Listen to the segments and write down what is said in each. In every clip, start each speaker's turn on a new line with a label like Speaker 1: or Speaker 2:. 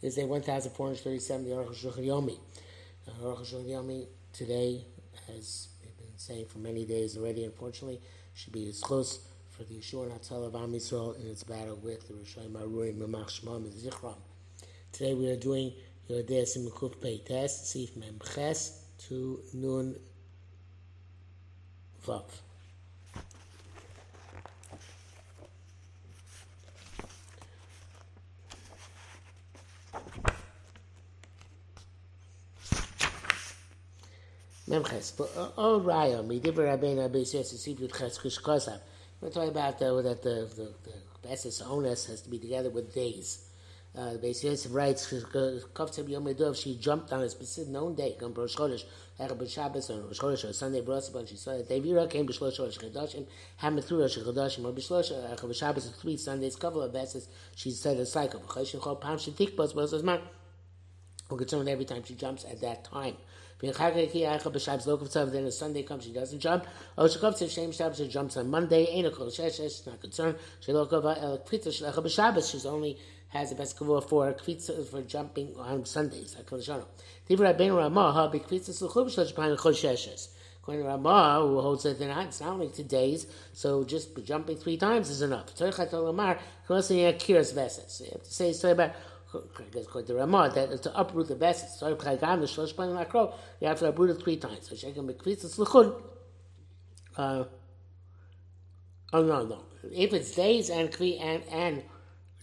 Speaker 1: is day 1437, the Aruch Shulchan Yomi. Aruch Shulchan Yomi today, as we've been saying for many days already, unfortunately, should be as close for the Yeshua and Hatzel of Am Yisrael in its battle with the Rishayim Arurim, Ramach Shemam, and Zichram. Today we are doing Yodeh Simukuf Pei Test, Sif Mem Ches to Nun Vav. Memches. Oh, Raya, mi diver Rabbeinu Rabbi says see with Ches Kish Kosav. We're talking about uh, that the, the, the Esses onus has to be together with days. Uh, Beis Yosef writes, Kovtzev Yom Edov, she jumped on a specific known day, on Rosh Chodesh, Erev Shabbos, or Rosh Chodesh, or Sunday, Brosabon, she saw that Devira came B'shlosh Rosh Chodashim, Hamed through Rosh Chodashim, or B'shlosh, Erev Shabbos, three Sundays, couple of Esses, she said a cycle. Choshin Chol Pam Shetik Bos Bos Azman. We're concerned every time she jumps at that time. Then a Sunday comes, she doesn't jump. Oh, she comes to Shem Shabbos, she jumps on Monday. Ain't a kol she's not concerned. She. She's only has a best kavua for kvitza for jumping on Sundays. Kol shana. Divrei ben Ramah ha b'kvitza sluchub shlecha b'Shabbos kol sheshes. To Ramah, who holds that they're not, it's not only two days, so just jumping three times is enough. You have to say, say about according to Ramah, that to uproot the vessels, so the you have to uproot it three times. So Shekem Bekvitzas L'chud, uh, oh no, no. If it's days and kvi and and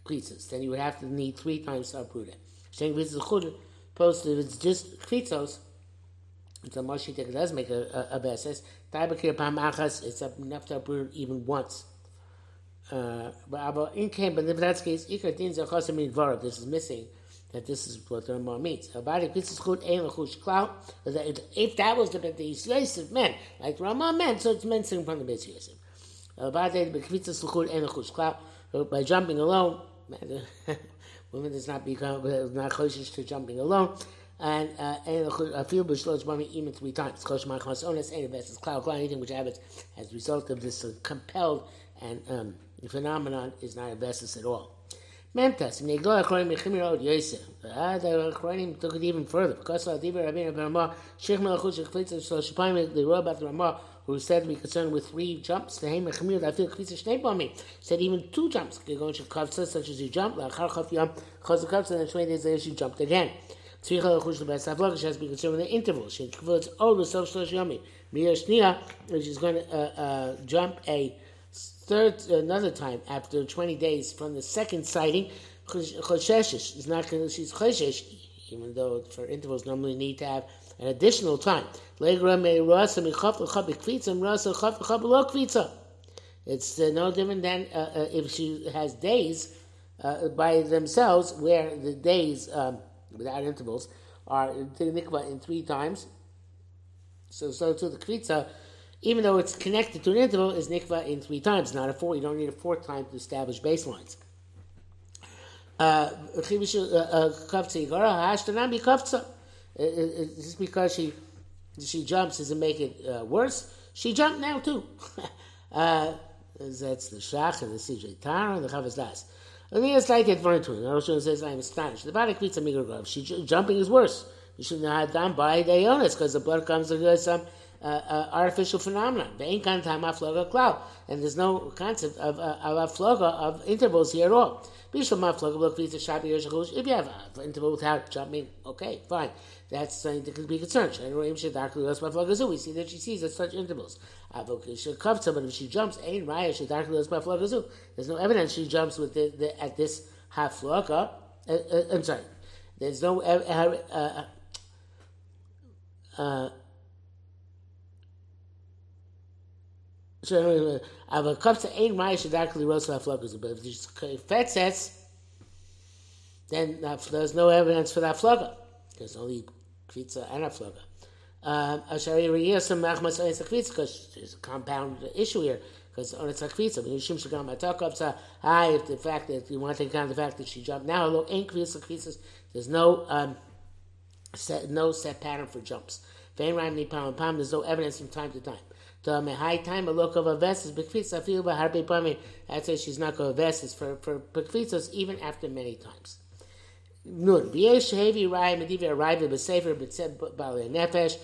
Speaker 1: kvitzas, then you would have to need three times to uproot it. Shekem Bekvitzas L'chud, opposed if it's just kvitzos, it's a Moshe does make a, a, a Achas, it's enough to uproot even once. Uh, but in in that case, ikar din in dvarav. This is missing. That this is what the Ramah means. If that was the the Yisrael meant, like Ramah meant, so it's mentioned from the Beis Yosef. By jumping alone, women does not become not choshish to jumping alone. And I feel b'shlosh b'mi even three times. Ma'achmas ones ain't the best. It's cloud, anything which happens as a result of this uh, compelled and um, the phenomenon is not a basis at all. Chimir Od Yosef, the took it even further. Because of Diva Rabbeinu Ben Ramah, Sheikh about the Ramah, who said to be concerned with three jumps. The Haim Chimir, I feel Chalitza Shnei Bami, said even two jumps into Kavtza, such as you jump, like Char Chaf Yom, Chaz Kavtza, and then 20 days later she jumped again. Tzvicha Lachush Lebes Havlog, she has to be concerned with the interval. She converts all the self Shlosh Yomi. Mia Shnia, she's going to uh, uh, jump a third another time after 20 days from the second sighting choshesh is not going to she's choshesh even though for intervals normally need to have an additional time. It's uh, no different than uh, uh, if she has days uh, by themselves where the days um, without intervals are in three times. So so to the kvitza even though it's connected to an interval, is nikva in three times, not a four. You don't need a fourth time to establish baselines. Uh, just because she she jumps doesn't make it uh, worse. She jumped now too. uh, that's the shach and the CJ Tar and the Chavas Das. And then it's like it to him. Rosh says, I'm astonished. The Barak Kvitza Migrogrov. She jumping is worse. You should not have done by the illness because the blood comes to some uh, uh, artificial phenomenon. And there's no concept of uh, of of intervals here at all. If you have an interval without jumping, okay, fine. That's something to be concerned. We see that she sees at such intervals. But if she jumps, there's no evidence she jumps with the, the, at this half floga. Uh, uh, I'm sorry. There's no uh, So, aber kommt zu ein Mai, she darkly rose for floggers. But if there's fetzes, then there's no evidence for that flogger. There's only kvitza and a. Um, Ashari Riyasam Machmas Onis Kvitza, because there's a compound issue here, because Onis Kvitza, when Yishim Shagam Atakov, hi, if the fact that you want to take account the fact that she jumped now, although ain't Kvitza Kvitzas, there's no, um, set, no set pattern for jumps. Vein Ram Nipam Pam, there's no evidence from time to time That's why she's not going vesses for for bekvitzas even after many times. Nun, v'yesh heavy raya medivi arrival b'sefer b'tzeb b'alei nefesh.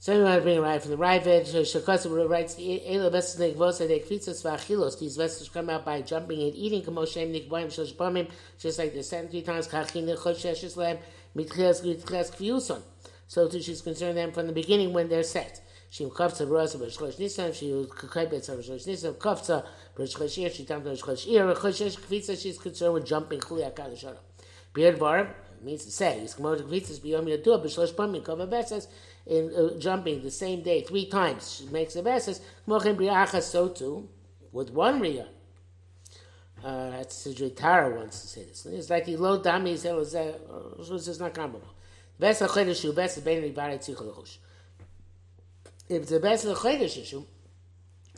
Speaker 1: So you want to bring a raya from the Ravid. Shakasa writes Ela Vesas Nekvos and Ekvitzas Vachilos. These vessels come out by jumping and eating. Kamoshem Nikboim Shosh Pomim. Just like the seven three times Kachin Nechoshesh Islam Mitchias Gitchias Kviuson. So too she's concerned them from the beginning when they're set. She kafza rosa b'shchosh nisan. She kakaybet b'shchosh nisan. Kafza b'shchosh ir. She tam b'shchosh ir. B'shchosh kvitza. She's concerned with jumping chuli akal shara. Beard bar means to say. He's kamo kvitzas b'yom yadua b'shchosh pomim kava besas in uh, jumping the same day three times. She makes a veses. Kmochem briachas so too with one riyah. Uh, that's the Tara wants to say this. It's like the low dami is not comparable. Best chodesh issue, best bein rivarei tzichol If it's the best of chodesh issue,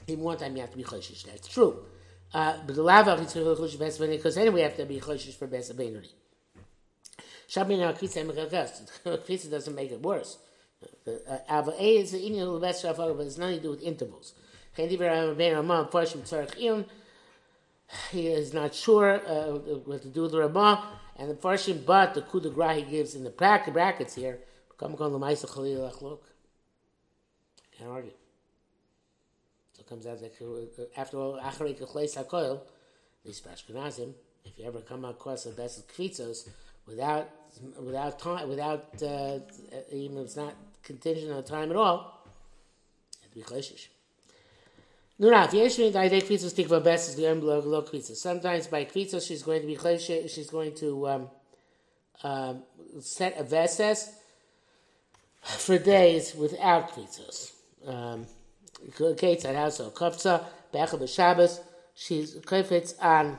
Speaker 1: in one time you have to be choshish. That's true. Uh, but the lava tzichol chush best bein because anyway you have to be choshish for best of bein. Shabin al kitza doesn't make it worse. Ava A is the Indian of the best but it's nothing to do with intervals. He is not sure uh, what to do with the Ramah, and the Farshim, but the grace he gives in the brackets here, come on the Maisa Khalil Achlok. Can't argue. So it comes out that uh, after all, Acharei Kachleis HaKoil, these Ashkenazim, if you ever come across a best kvitzos without without time, without uh, even if it's not contingent on time at all, to be choshish. Nurav, Yeshua Daidek Kvitzos Tikva Best is the Emblog Lo Kvitzos. Sometimes by Kvitzos she's going to be choshish, she's going to um, um, set a Veses for days without Kvitzos. Um, Kates at house or Kovtza, Becha B'Shabbos, she's Kofitz on,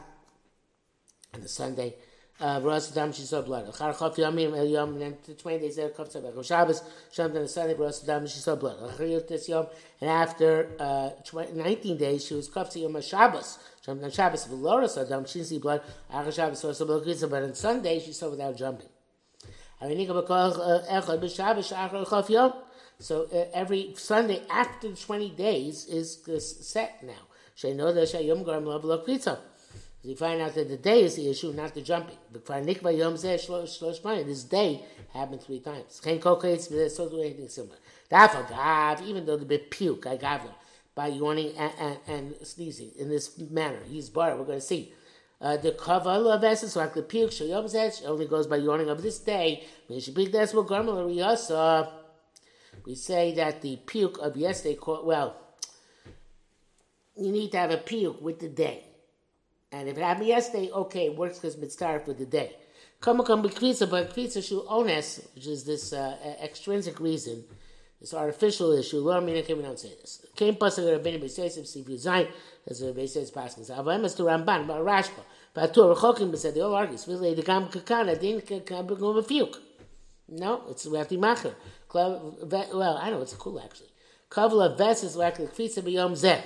Speaker 1: on the Sunday. Ras Dam she saw blood. Char Chaf Yamim El Yom and then twenty days later up Bechol Shabbos. Shem then the Sunday Ras Dam she saw blood. Char this Yom and after uh, 19 days she was Kafta Yom Shabbos. Shem then Shabbos Veloras Adam she see blood. Achar Shabbos saw blood. But on Sunday she saw without jumping. So uh, every Sunday after 20 days is, set now. She you find out that the day is the issue, not the jumping. This day happened three times. Even though the bit puke, I got them by yawning and, and, and, sneezing in this manner. He's bar. We're going to see. Uh, the kavala of essence, like the puke, only goes by yawning of this day. We say that the puke of yesterday, well, you need to have a puke with the day. And if it happened yesterday, okay, it works because mitzvah for the day. Come come but kvitza shu ones, which is this uh, extrinsic reason, this artificial issue. Lo mina we don't say this. Came pasuk rabbeinu b'seisim siv yuzayin, as Rebbe says pasuk. Avayim is to Ramban, but Rashba, but to Rechokim b'said, they all argue. Svizle the gam kakana, din kakana b'gom b'fiuk. No, it's Rati Macher. Well, I know, it's cool actually. Kavla ves is like the kvitza b'yom zeh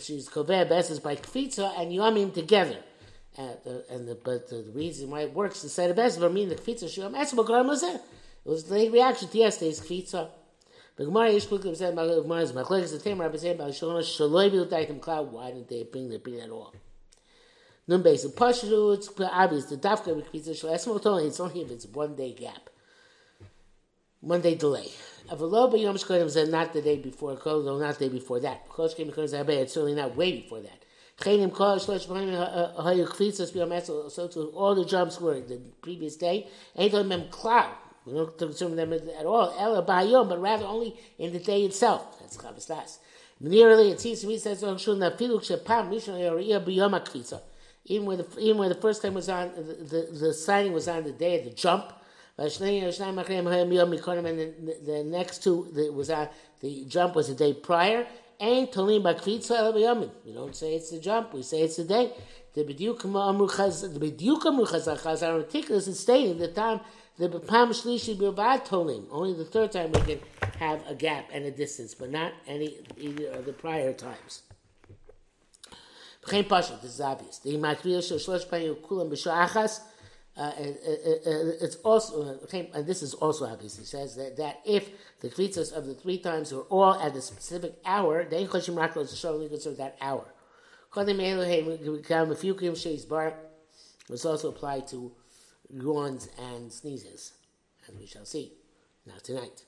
Speaker 1: she's koveh beses by kfitza and yomim together. And, the, and the, but the reason why it works instead of beses, but mean the kfitza shiyom etzba garam it was the reaction to yesterday's kfitza. The Gemara is quickly said about the Gemara's machlekes the Tamer Rabbi said about Shalom Shaloi B'Yotayim Cloud. Why didn't they bring the bring at all? Nun base of Pashtu, it's obvious the Dafka B'Kfitza Shalom Esmol It's only if it's one day gap, one day delay. Avalo b'yom shkodim is not the day before kol, not the day before that. Chosh kem because it's certainly not way before that. Chenim kol shlosh b'yom hayu chvitzas so to all the jumps were the previous day. Ain't them mem klal. We don't consume them at all. Ela b'yom, but rather only in the day itself. That's chavas das. Nearly, it seems to me says oh, on shul nafiluk shepam mishon yoriyah b'yom hakvitza. Even when the even when the first time was on the, the, the signing was on the day of the jump. The, the next two the, was the jump was the day prior. And tolim bakvitza We don't say it's the jump. We say it's the day. The b'diuk amru chazar meticulous in stating the time the pam shlishi bilvad tolim. Only the third time we can have a gap and a distance, but not any either of the prior times. This is obvious. The shel shlosh kulam. Uh, uh, uh, it's also, and this is also obvious, he says that, that if the kvitzas of the three times were all at a specific hour, then Choshim Rakos only considered that hour. Was also applied to yawns and sneezes, as we shall see. Now tonight.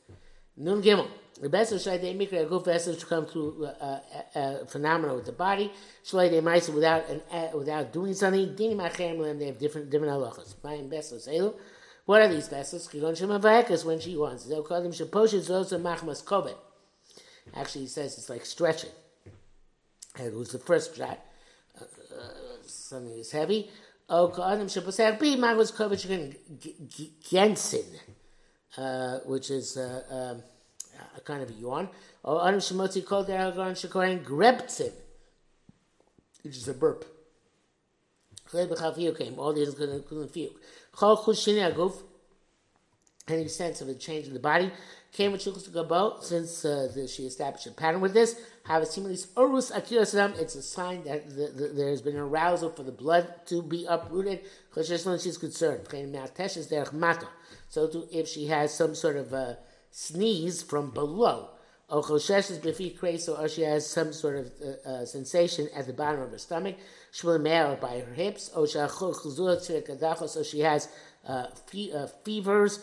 Speaker 1: Nun Gimel. The best of Shalei Mikra, a good vessel to come through uh, uh, uh, phenomena with the body. Shalei Maisa without an, uh, without doing something. Dini Machem, they have different different halachas. Fine vessels. What are these vessels? Kigon Shema Vahekas when she wants. Them Shaposhit Zosa Machmas Kovet. Actually, he says it's like stretching. It was the first shot. Uh, uh, something is heavy. Adam Shaposar B. Magos Kovet Gensin uh, which is uh, um, a kind of a yawn. Or Adam Shemotzi called the Aragon Shekoren Grebtzin, which is a burp. All these couldn't feel. Chol Chushini Aguf, any sense of a change in the body. Came with Shulchus Gabo, since uh, she established a pattern with this. It's a sign that the, the, there has been an arousal for the blood to be uprooted. She's concerned. So to, if she has some sort of a sneeze from below, or she has some sort of uh, uh, sensation at the bottom of her stomach, by her hips, or she has uh, fe- uh, fevers,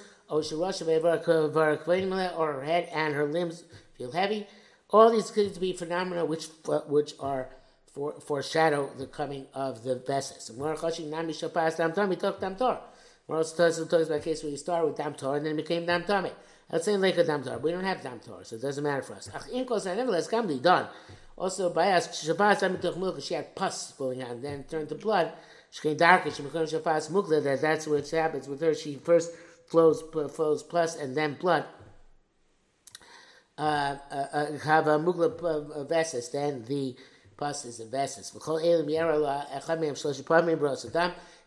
Speaker 1: or her head and her limbs feel heavy. All these could be phenomena which uh, which are for, foreshadow the coming of the Veses. Talks about a case where you start with and then it became Tame. Let's like a. We don't have Dam so it doesn't matter for us. Ach, nevertheless, done. Also, by us, Shabbat, she had pus flowing out then turned to blood. She came darker, she Mukla, that that's what happens with her. She first flows, flows and then blood. Uh, uh, uh, have uh, vesis, then the pus is a vesis.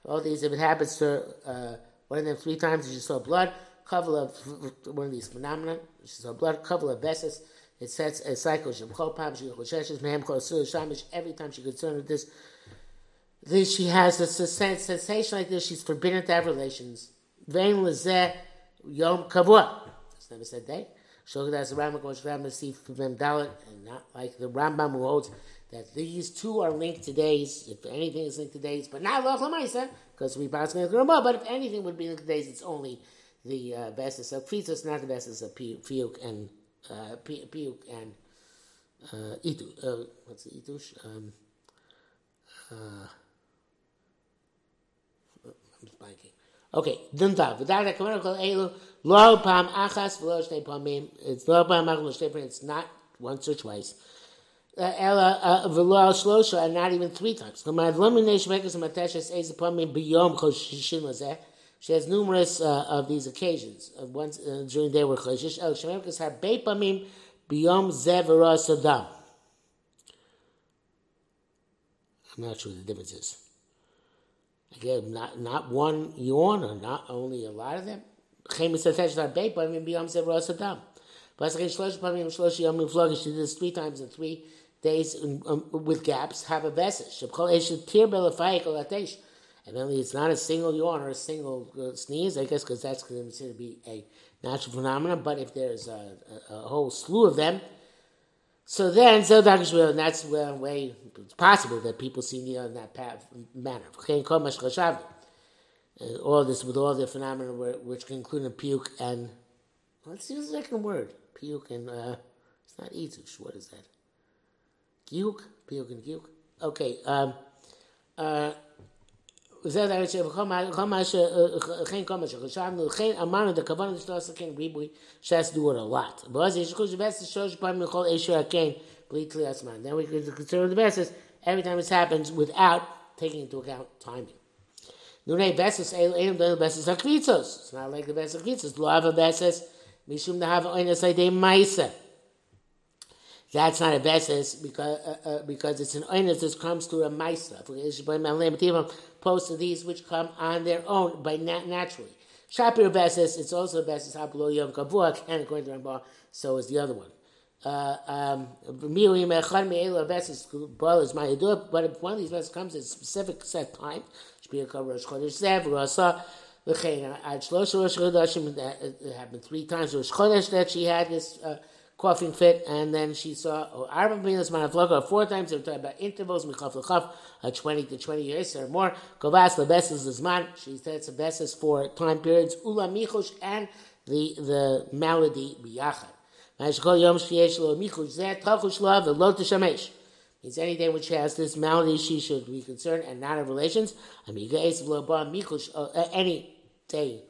Speaker 1: All these, if it happens to uh, one of them three times, she saw blood, cover of one of these phenomena, she saw blood, cover of vesis, it sets a cycle. Every time she's concerned with this, this she has a sensation like this. She's forbidden to have relations. Vein lezeh yom kavua. It's never said day. As the Rambam goes Rambam see them dalit, and not like the Rambam who holds that these two are linked to days. If anything is linked to days, but not Lach Lamaisa, because we pass the Ramah. But if anything would be linked to days, it's only the uh, basis of Kritos, not the basis of Piyuk and uh, Piyuk and uh, Itu. Uh, what's the Itush? Um, uh, I'm blanking. Okay, Dunta. V'dar HaKamarah Kol Eilu Lo Pam Achas V'lo Shnei Pamim. It's Lo Pam Achas Shnei It's not once or twice. Ella uh, v'lo al shlosha, and not even three times. She has numerous uh, of these occasions. Uh, once uh, during the day were choshish. El shemekas had beipamim biyom zevera sadam. I'm not sure what the difference is. Again, not not one yawn, or not only a lot of them. Chemis atesh had beipamim biyom zevera sadam. But shlosh pamim shlosh yomim flogish. She did this three times in three days um, with gaps have a vessel. And only it's not a single yawn or a single uh, sneeze, I guess, because that's considered to be a natural phenomenon. But if there's a, a, a whole slew of them, so then, so and that's where way it's possible that people see me in that path, manner. Uh, all this with all the phenomena which can include a puke and let's use the second word, puke and uh, it's not itush. What is that? Giuk, puke and Giuk. Okay. Um, uh, זה דרך שכל מה שכן כל מה שחשבנו, לכן אמרנו את הכוונה לשלוש הכן ריבוי שעש do it a lot. ואז יש חוש בבסס שלוש פעמים לכל אישור הכן בלי תלי הזמן. Then we can consider the basis every time it happens without taking into account timing. נוני בסס אין דוין בסס הקריצוס. It's not like the בסס הקריצוס. לא אהבה בסס משום דהבה אינס על ידי מייסה. That's not a beses because uh, uh, because it's an oinus that comes through a maisa. Post to these which come on their own by nat- naturally. Shapir beses, it's also a beses haplo yom kavua, and according to Rambam, so is the other one. Uh, um, but if one of these beses comes at a specific set time, Chodeshim, it happened three times, Rosh Chodesh that she had this, uh, coughing fit, and then she saw Arba Minas Manafloka four times. They were talking about intervals, Michaf Lechaf, uh, 20 to 20 years or more. Kovas Lebesis Zman, she said it's a basis for time periods, Ula Michush, and the, the malady Biyachad. Means any day which has this malady, she should be concerned and not have relations. Uh, any day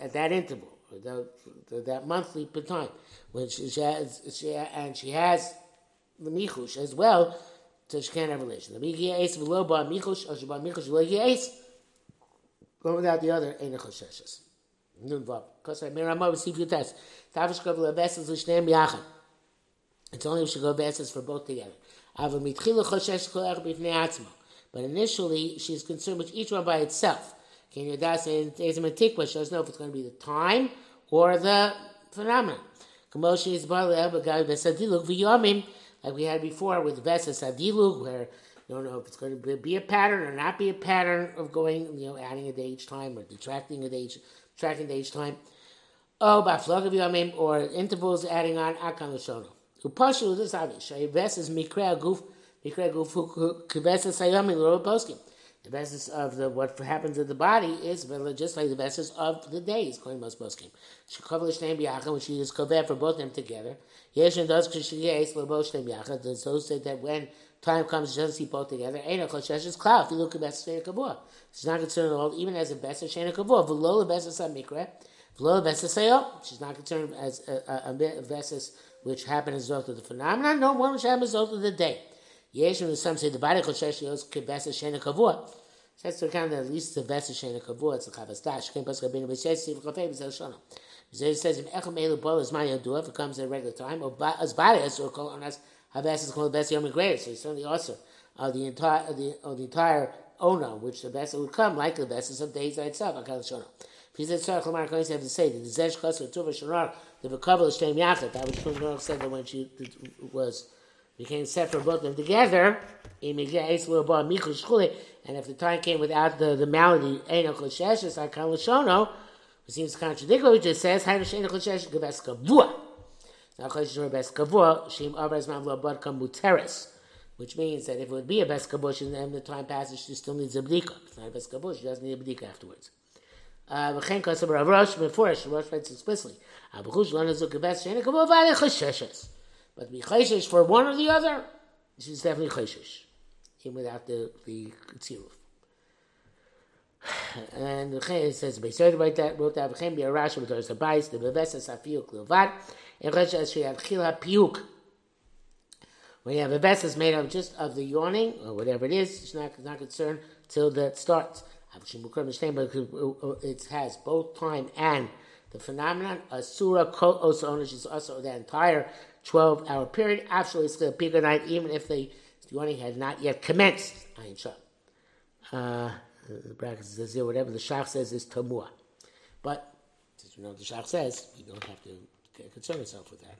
Speaker 1: at that interval, the, the, that monthly time, when she, she has, she, and she has the michush as well, so she can't have relations. Go without the other, ain't a choshes. Nun vav. Because I'm mirama receive your test. Tavish kav leveses l'shneim yachad. It's only if she go veses for both together. But initially, she's concerned with each one by itself. Can you das in a? She doesn't know if it's going to be the time or the phenomenon. Kamoshi is like we had before with Vesa Sadiluk, where you don't know if it's going to be a pattern or not be a pattern of going, you know, adding a day each time or detracting a day each, tracking day each time. Oh, by flock of yomim or intervals adding on akan l'shono. Upashu is obvious. Shaybes is mikra guf, mikra guf kibes sayomin l'ro poskim. The basis of the what happens in the body is just like the basis of the days, according to most poskim. She covers name biachah when she is kovet for both of them together. Yes, and does kishiyes lebosh name biachah. Those say that when time comes, she doesn't see both together. Ain't a choshesh is cloud. If you look at best shena kavua, she's not concerned at all, even as a best shena kavua. V'lo lebesis mikra, v'lo lebesis sayo. She's not concerned as a, a, a basis which a result of the phenomenon. No one which a result of the day. Yesh, when some say the body choshesh yos kibesa shena kavua. Says to account that at least the best shena kavua it's a chavas dash. Ken pas rabbeinu b'shes siv kafei b'zel shana. It says if echel meilu bol is my yadua if it comes at a regular time or as body as or call on us havas is called the best yom greater. So it's certainly also of the entire of the of the entire owner which the best would come like the best of days by itself. Akal shana. He said, "Sorry, Chomar Kohen have to say that the zesh chas or tuva shanar the v'kavel shteim yachid." That was Shmuel said that when she was became set for both of them together, and if the time came without the, the malady, it seems to contradict what we just says, now which means that if it would be a best kabush and then the time passes, she still needs a bdika. If it's not a best kabush, she doesn't need a bdika afterwards. Uh, וכן כסף רב ראש מפורש, ראש writes explicitly, הבחוש לא נזוק כבס שאין כבוד ועלי חששס. But be chayshish for one or the other, this is definitely chayshish, even without the the tziruf. And the it says, "Beisod wrote that wrote that v'chem be a rash with the bais the bevesa safiuk levad and resh as she chila piuk." When you have a vessel made up just of the yawning or whatever it is, it's not not concerned till that starts. It has both time and the phenomenon. Asura ko owner. She's also the entire 12 hour period, absolutely still bigger night, even if the yawning had not yet commenced. Ayin Shah. Uh, the bracket says here, whatever the Shach says is Tamua. But, since you know what the Shach says, you don't have to concern yourself with that.